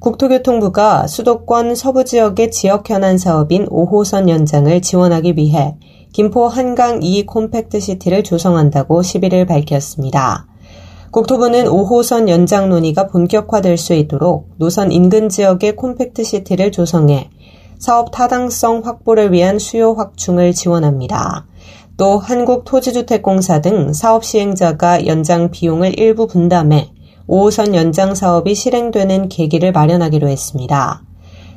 국토교통부가 수도권 서부 지역의 지역 현안 사업인 5호선 연장을 지원하기 위해 김포 한강 2 콤팩트 시티를 조성한다고 11일 밝혔습니다. 국토부는 5호선 연장 논의가 본격화될 수 있도록 노선 인근 지역의 콤팩트 시티를 조성해 사업 타당성 확보를 위한 수요 확충을 지원합니다. 또 한국토지주택공사 등 사업 시행자가 연장 비용을 일부 분담해 5호선 연장 사업이 실행되는 계기를 마련하기로 했습니다.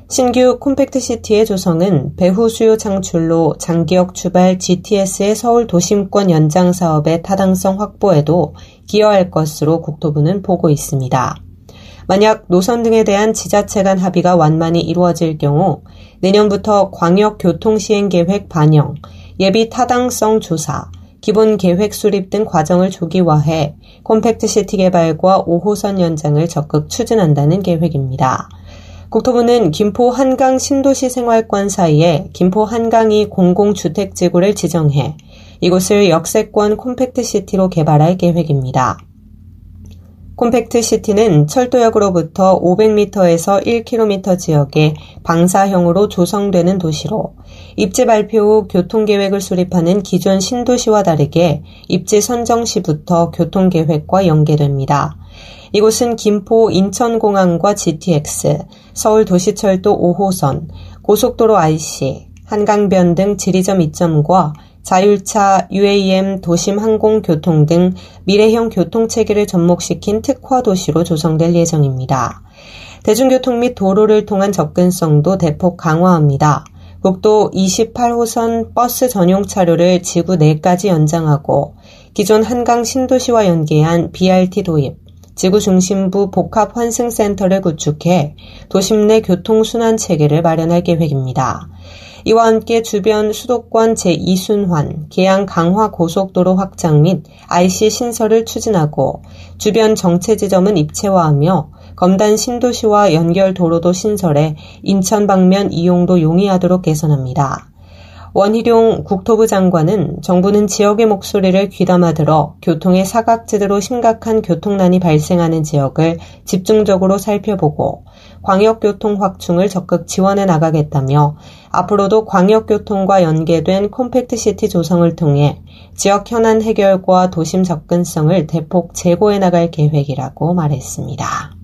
신규 콤팩트시티의 조성은 배후 수요 창출로 장기역 추발 GTS의 서울 도심권 연장 사업의 타당성 확보에도 기여할 것으로 국토부는 보고 있습니다. 만약 노선 등에 대한 지자체 간 합의가 완만히 이루어질 경우 내년부터 광역교통시행계획 반영, 예비 타당성 조사, 기본 계획 수립 등 과정을 조기화해 콤팩트 시티 개발과 5호선 연장을 적극 추진한다는 계획입니다. 국토부는 김포 한강 신도시 생활권 사이에 김포 한강2 공공주택지구를 지정해 이곳을 역세권 콤팩트 시티로 개발할 계획입니다. 콤팩트 시티는 철도역으로부터 500m에서 1km 지역에 방사형으로 조성되는 도시로 입지 발표 후 교통계획을 수립하는 기존 신도시와 다르게 입지 선정 시부터 교통계획과 연계됩니다. 이곳은 김포 인천공항과 GTX, 서울도시철도 5호선, 고속도로 IC, 한강변 등 지리점 이점과 자율차, UAM, 도심 항공 교통 등 미래형 교통 체계를 접목시킨 특화 도시로 조성될 예정입니다. 대중교통 및 도로를 통한 접근성도 대폭 강화합니다. 국도 28호선 버스 전용 차로를 지구 내까지 연장하고 기존 한강 신도시와 연계한 BRT 도입, 지구 중심부 복합 환승센터를 구축해 도심 내 교통순환 체계를 마련할 계획입니다. 이와 함께 주변 수도권 제2순환, 계양 강화 고속도로 확장 및 IC 신설을 추진하고 주변 정체 지점은 입체화하며 검단 신도시와 연결 도로도 신설해 인천 방면 이용도 용이하도록 개선합니다. 원희룡 국토부 장관은 정부는 지역의 목소리를 귀담아 들어 교통의 사각지대로 심각한 교통난이 발생하는 지역을 집중적으로 살펴보고 광역교통 확충을 적극 지원해 나가겠다며 앞으로도 광역교통과 연계된 콤팩트시티 조성을 통해 지역 현안 해결과 도심 접근성을 대폭 제고해 나갈 계획이라고 말했습니다.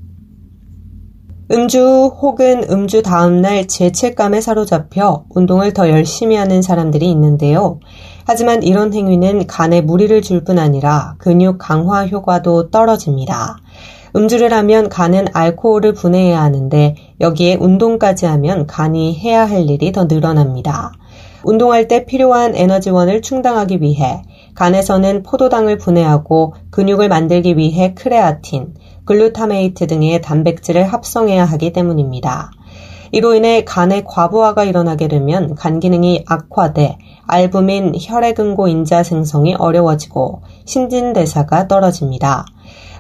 음주 혹은 음주 다음날 죄책감에 사로잡혀 운동을 더 열심히 하는 사람들이 있는데요. 하지만 이런 행위는 간에 무리를 줄 뿐 아니라 근육 강화 효과도 떨어집니다. 음주를 하면 간은 알코올을 분해해야 하는데 여기에 운동까지 하면 간이 해야 할 일이 더 늘어납니다. 운동할 때 필요한 에너지원을 충당하기 위해 간에서는 포도당을 분해하고 근육을 만들기 위해 크레아틴, 글루타메이트 등의 단백질을 합성해야 하기 때문입니다. 이로 인해 간의 과부하가 일어나게 되면 간 기능이 악화돼 알부민 혈액응고 인자 생성이 어려워지고 신진대사가 떨어집니다.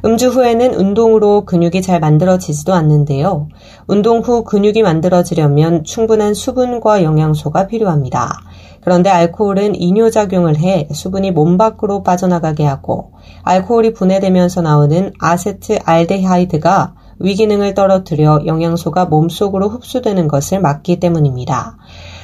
음주 후에는 운동으로 근육이 잘 만들어지지도 않는데요. 운동 후 근육이 만들어지려면 충분한 수분과 영양소가 필요합니다. 그런데 알코올은 이뇨작용을 해 수분이 몸 밖으로 빠져나가게 하고 알코올이 분해되면서 나오는 아세트 알데하이드가 위기능을 떨어뜨려 영양소가 몸속으로 흡수되는 것을 막기 때문입니다.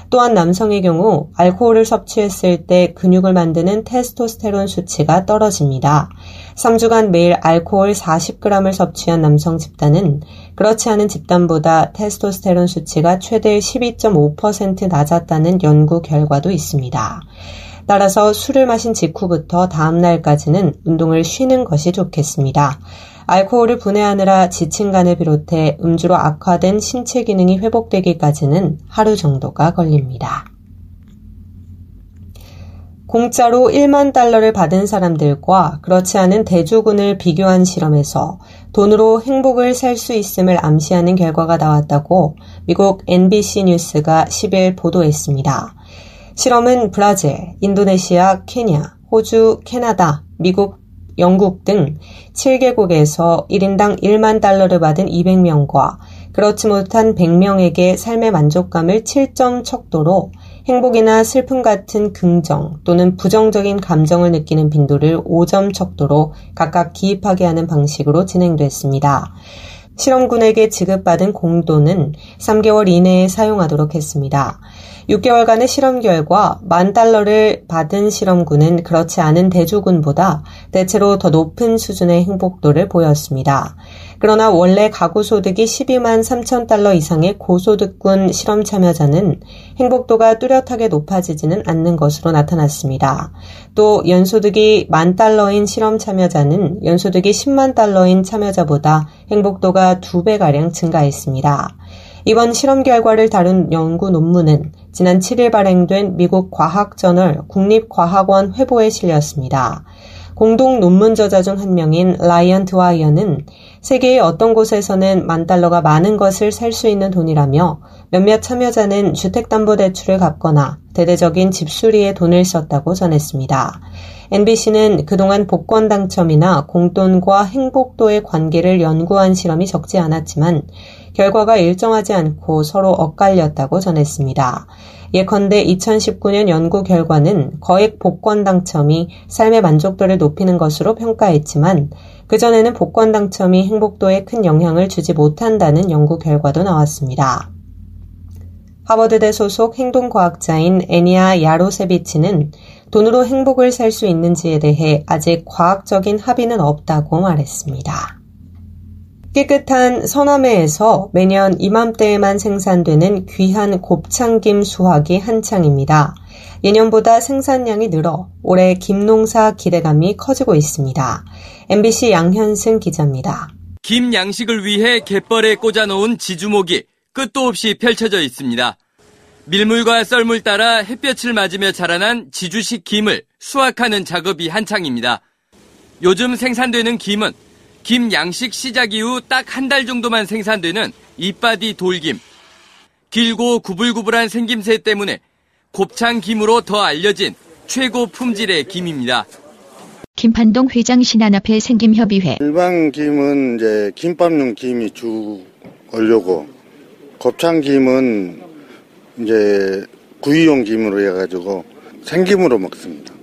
또한 남성의 경우 알코올을 섭취했을 때 근육을 만드는 테스토스테론 수치가 떨어집니다. 3주간 매일 알코올 40g을 섭취한 남성 집단은 그렇지 않은 집단보다 테스토스테론 수치가 최대 12.5% 낮았다는 연구 결과도 있습니다. 따라서 술을 마신 직후부터 다음날까지는 운동을 쉬는 것이 좋겠습니다. 알코올을 분해하느라 지친 간을 비롯해 음주로 악화된 신체 기능이 회복되기까지는 하루 정도가 걸립니다. 공짜로 1만 달러를 받은 사람들과 그렇지 않은 대주군을 비교한 실험에서 돈으로 행복을 살 수 있음을 암시하는 결과가 나왔다고 미국 NBC 뉴스가 10일 보도했습니다. 실험은 브라질, 인도네시아, 케냐, 호주, 캐나다, 미국, 영국 등 7개국에서 1인당 1만 달러를 받은 200명과 그렇지 못한 100명에게 삶의 만족감을 7점 척도로 행복이나 슬픔 같은 긍정 또는 부정적인 감정을 느끼는 빈도를 5점 척도로 각각 기입하게 하는 방식으로 진행됐습니다. 실험군에게 지급받은 공도는 3개월 이내에 사용하도록 했습니다. 6개월간의 실험 결과 만 달러를 받은 실험군은 그렇지 않은 대주군보다 대체로 더 높은 수준의 행복도를 보였습니다. 그러나 원래 가구 소득이 12만 3천 달러 이상의 고소득군 실험 참여자는 행복도가 뚜렷하게 높아지지는 않는 것으로 나타났습니다. 또 연소득이 만 달러인 실험 참여자는 연소득이 10만 달러인 참여자보다 행복도가 2배가량 증가했습니다. 이번 실험 결과를 다룬 연구 논문은 지난 7일 발행된 미국 과학저널 국립과학원 회보에 실렸습니다. 공동 논문 저자 중 한 명인 라이언 드와이어는 세계의 어떤 곳에서는 만 달러가 많은 것을 살 수 있는 돈이라며 몇몇 참여자는 주택담보대출을 갚거나 대대적인 집수리에 돈을 썼다고 전했습니다. NBC는 그동안 복권 당첨이나 공돈과 행복도의 관계를 연구한 실험이 적지 않았지만 결과가 일정하지 않고 서로 엇갈렸다고 전했습니다. 예컨대 2019년 연구 결과는 거액 복권 당첨이 삶의 만족도를 높이는 것으로 평가했지만 그전에는 복권 당첨이 행복도에 큰 영향을 주지 못한다는 연구 결과도 나왔습니다. 하버드대 소속 행동과학자인 애니아 야로세비치는 돈으로 행복을 살 수 있는지에 대해 아직 과학적인 합의는 없다고 말했습니다. 깨끗한 서남해에서 매년 이맘때에만 생산되는 귀한 곱창김 수확이 한창입니다. 예년보다 생산량이 늘어 올해 김농사 기대감이 커지고 있습니다. MBC 양현승 기자입니다. 김 양식을 위해 갯벌에 꽂아놓은 지주목이 끝도 없이 펼쳐져 있습니다. 밀물과 썰물 따라 햇볕을 맞으며 자라난 지주식 김을 수확하는 작업이 한창입니다. 요즘 생산되는 김은 김 양식 시작 이후 딱 한 달 정도만 생산되는 이빠디 돌김. 길고 구불구불한 생김새 때문에 곱창 김으로 더 알려진 최고 품질의 김입니다. 김판동 회장 신안 앞에 생김협의회. 일반 김은 이제 김밥 넣은 김이 주 올려고 곱창 김은 이제 구이용 김으로 해가지고 생김으로 먹습니다.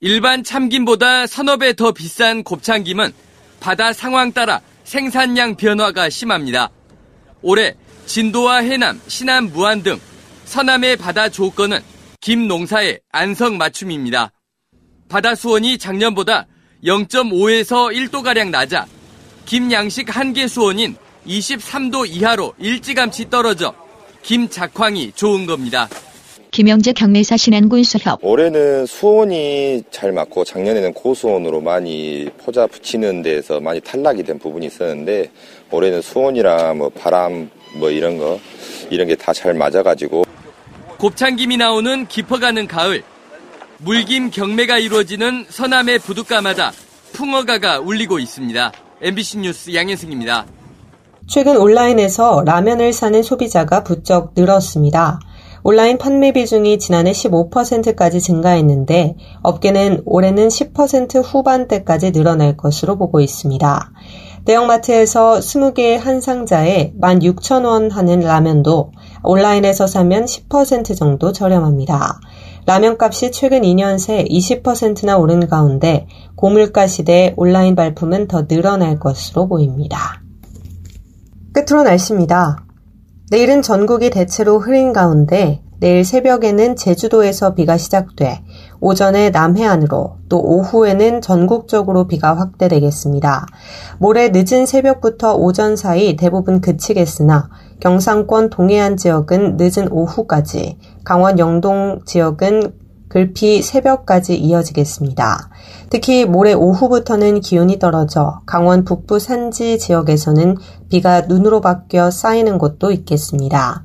일반 참김보다 서너 배 더 비싼 곱창 김은 바다 상황 따라 생산량 변화가 심합니다. 올해 진도와 해남, 신안, 무안 등 서남의 바다 조건은 김 농사의 안성 맞춤입니다. 바다 수온이 작년보다 0.5에서 1도가량 낮아 김 양식 한개 수온인 23도 이하로 일찌감치 떨어져 김 작황이 좋은 겁니다. 김영재 경매사 신안군 수협. 올해는 수온이 잘 맞고 작년에는 고수온으로 많이 포자 붙이는 데서 많이 탈락이 된 부분이 있었는데 올해는 수온이랑 뭐 바람 뭐 이런 거 이런 게 다 잘 맞아가지고 곱창김이 나오는 깊어가는 가을 물김 경매가 이루어지는 서남의 부둣가마다 풍어가가 울리고 있습니다. MBC 뉴스 양현승입니다. 최근 온라인에서 라면을 사는 소비자가 부쩍 늘었습니다. 온라인 판매 비중이 지난해 15%까지 증가했는데 업계는 올해는 10% 후반대까지 늘어날 것으로 보고 있습니다. 대형마트에서 20개의 한 상자에 16,000원 하는 라면도 온라인에서 사면 10% 정도 저렴합니다. 라면 값이 최근 2년 새 20%나 오른 가운데 고물가 시대 온라인 발품은 더 늘어날 것으로 보입니다. 끝으로 날씨입니다. 내일은 전국이 대체로 흐린 가운데 내일 새벽에는 제주도에서 비가 시작돼 오전에 남해안으로 또 오후에는 전국적으로 비가 확대되겠습니다. 모레 늦은 새벽부터 오전 사이 대부분 그치겠으나 경상권 동해안 지역은 늦은 오후까지, 강원 영동 지역은 글피 새벽까지 이어지겠습니다. 특히 모레 오후부터는 기온이 떨어져 강원 북부 산지 지역에서는 비가 눈으로 바뀌어 쌓이는 곳도 있겠습니다.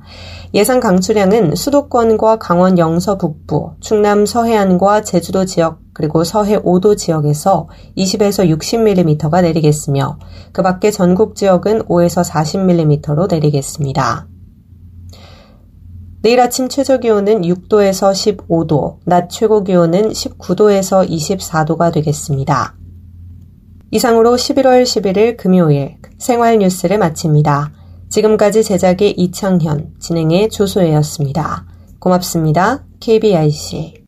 예상 강수량은 수도권과 강원 영서 북부, 충남 서해안과 제주도 지역 그리고 서해 5도 지역에서 20에서 60mm가 내리겠으며 그 밖에 전국 지역은 5에서 40mm로 내리겠습니다. 내일 아침 최저 기온은 6도에서 15도, 낮 최고 기온은 19도에서 24도가 되겠습니다. 이상으로 11월 11일 금요일 생활 뉴스를 마칩니다. 지금까지 제작의 이창현, 진행의 조소혜였습니다. 고맙습니다. KBIC.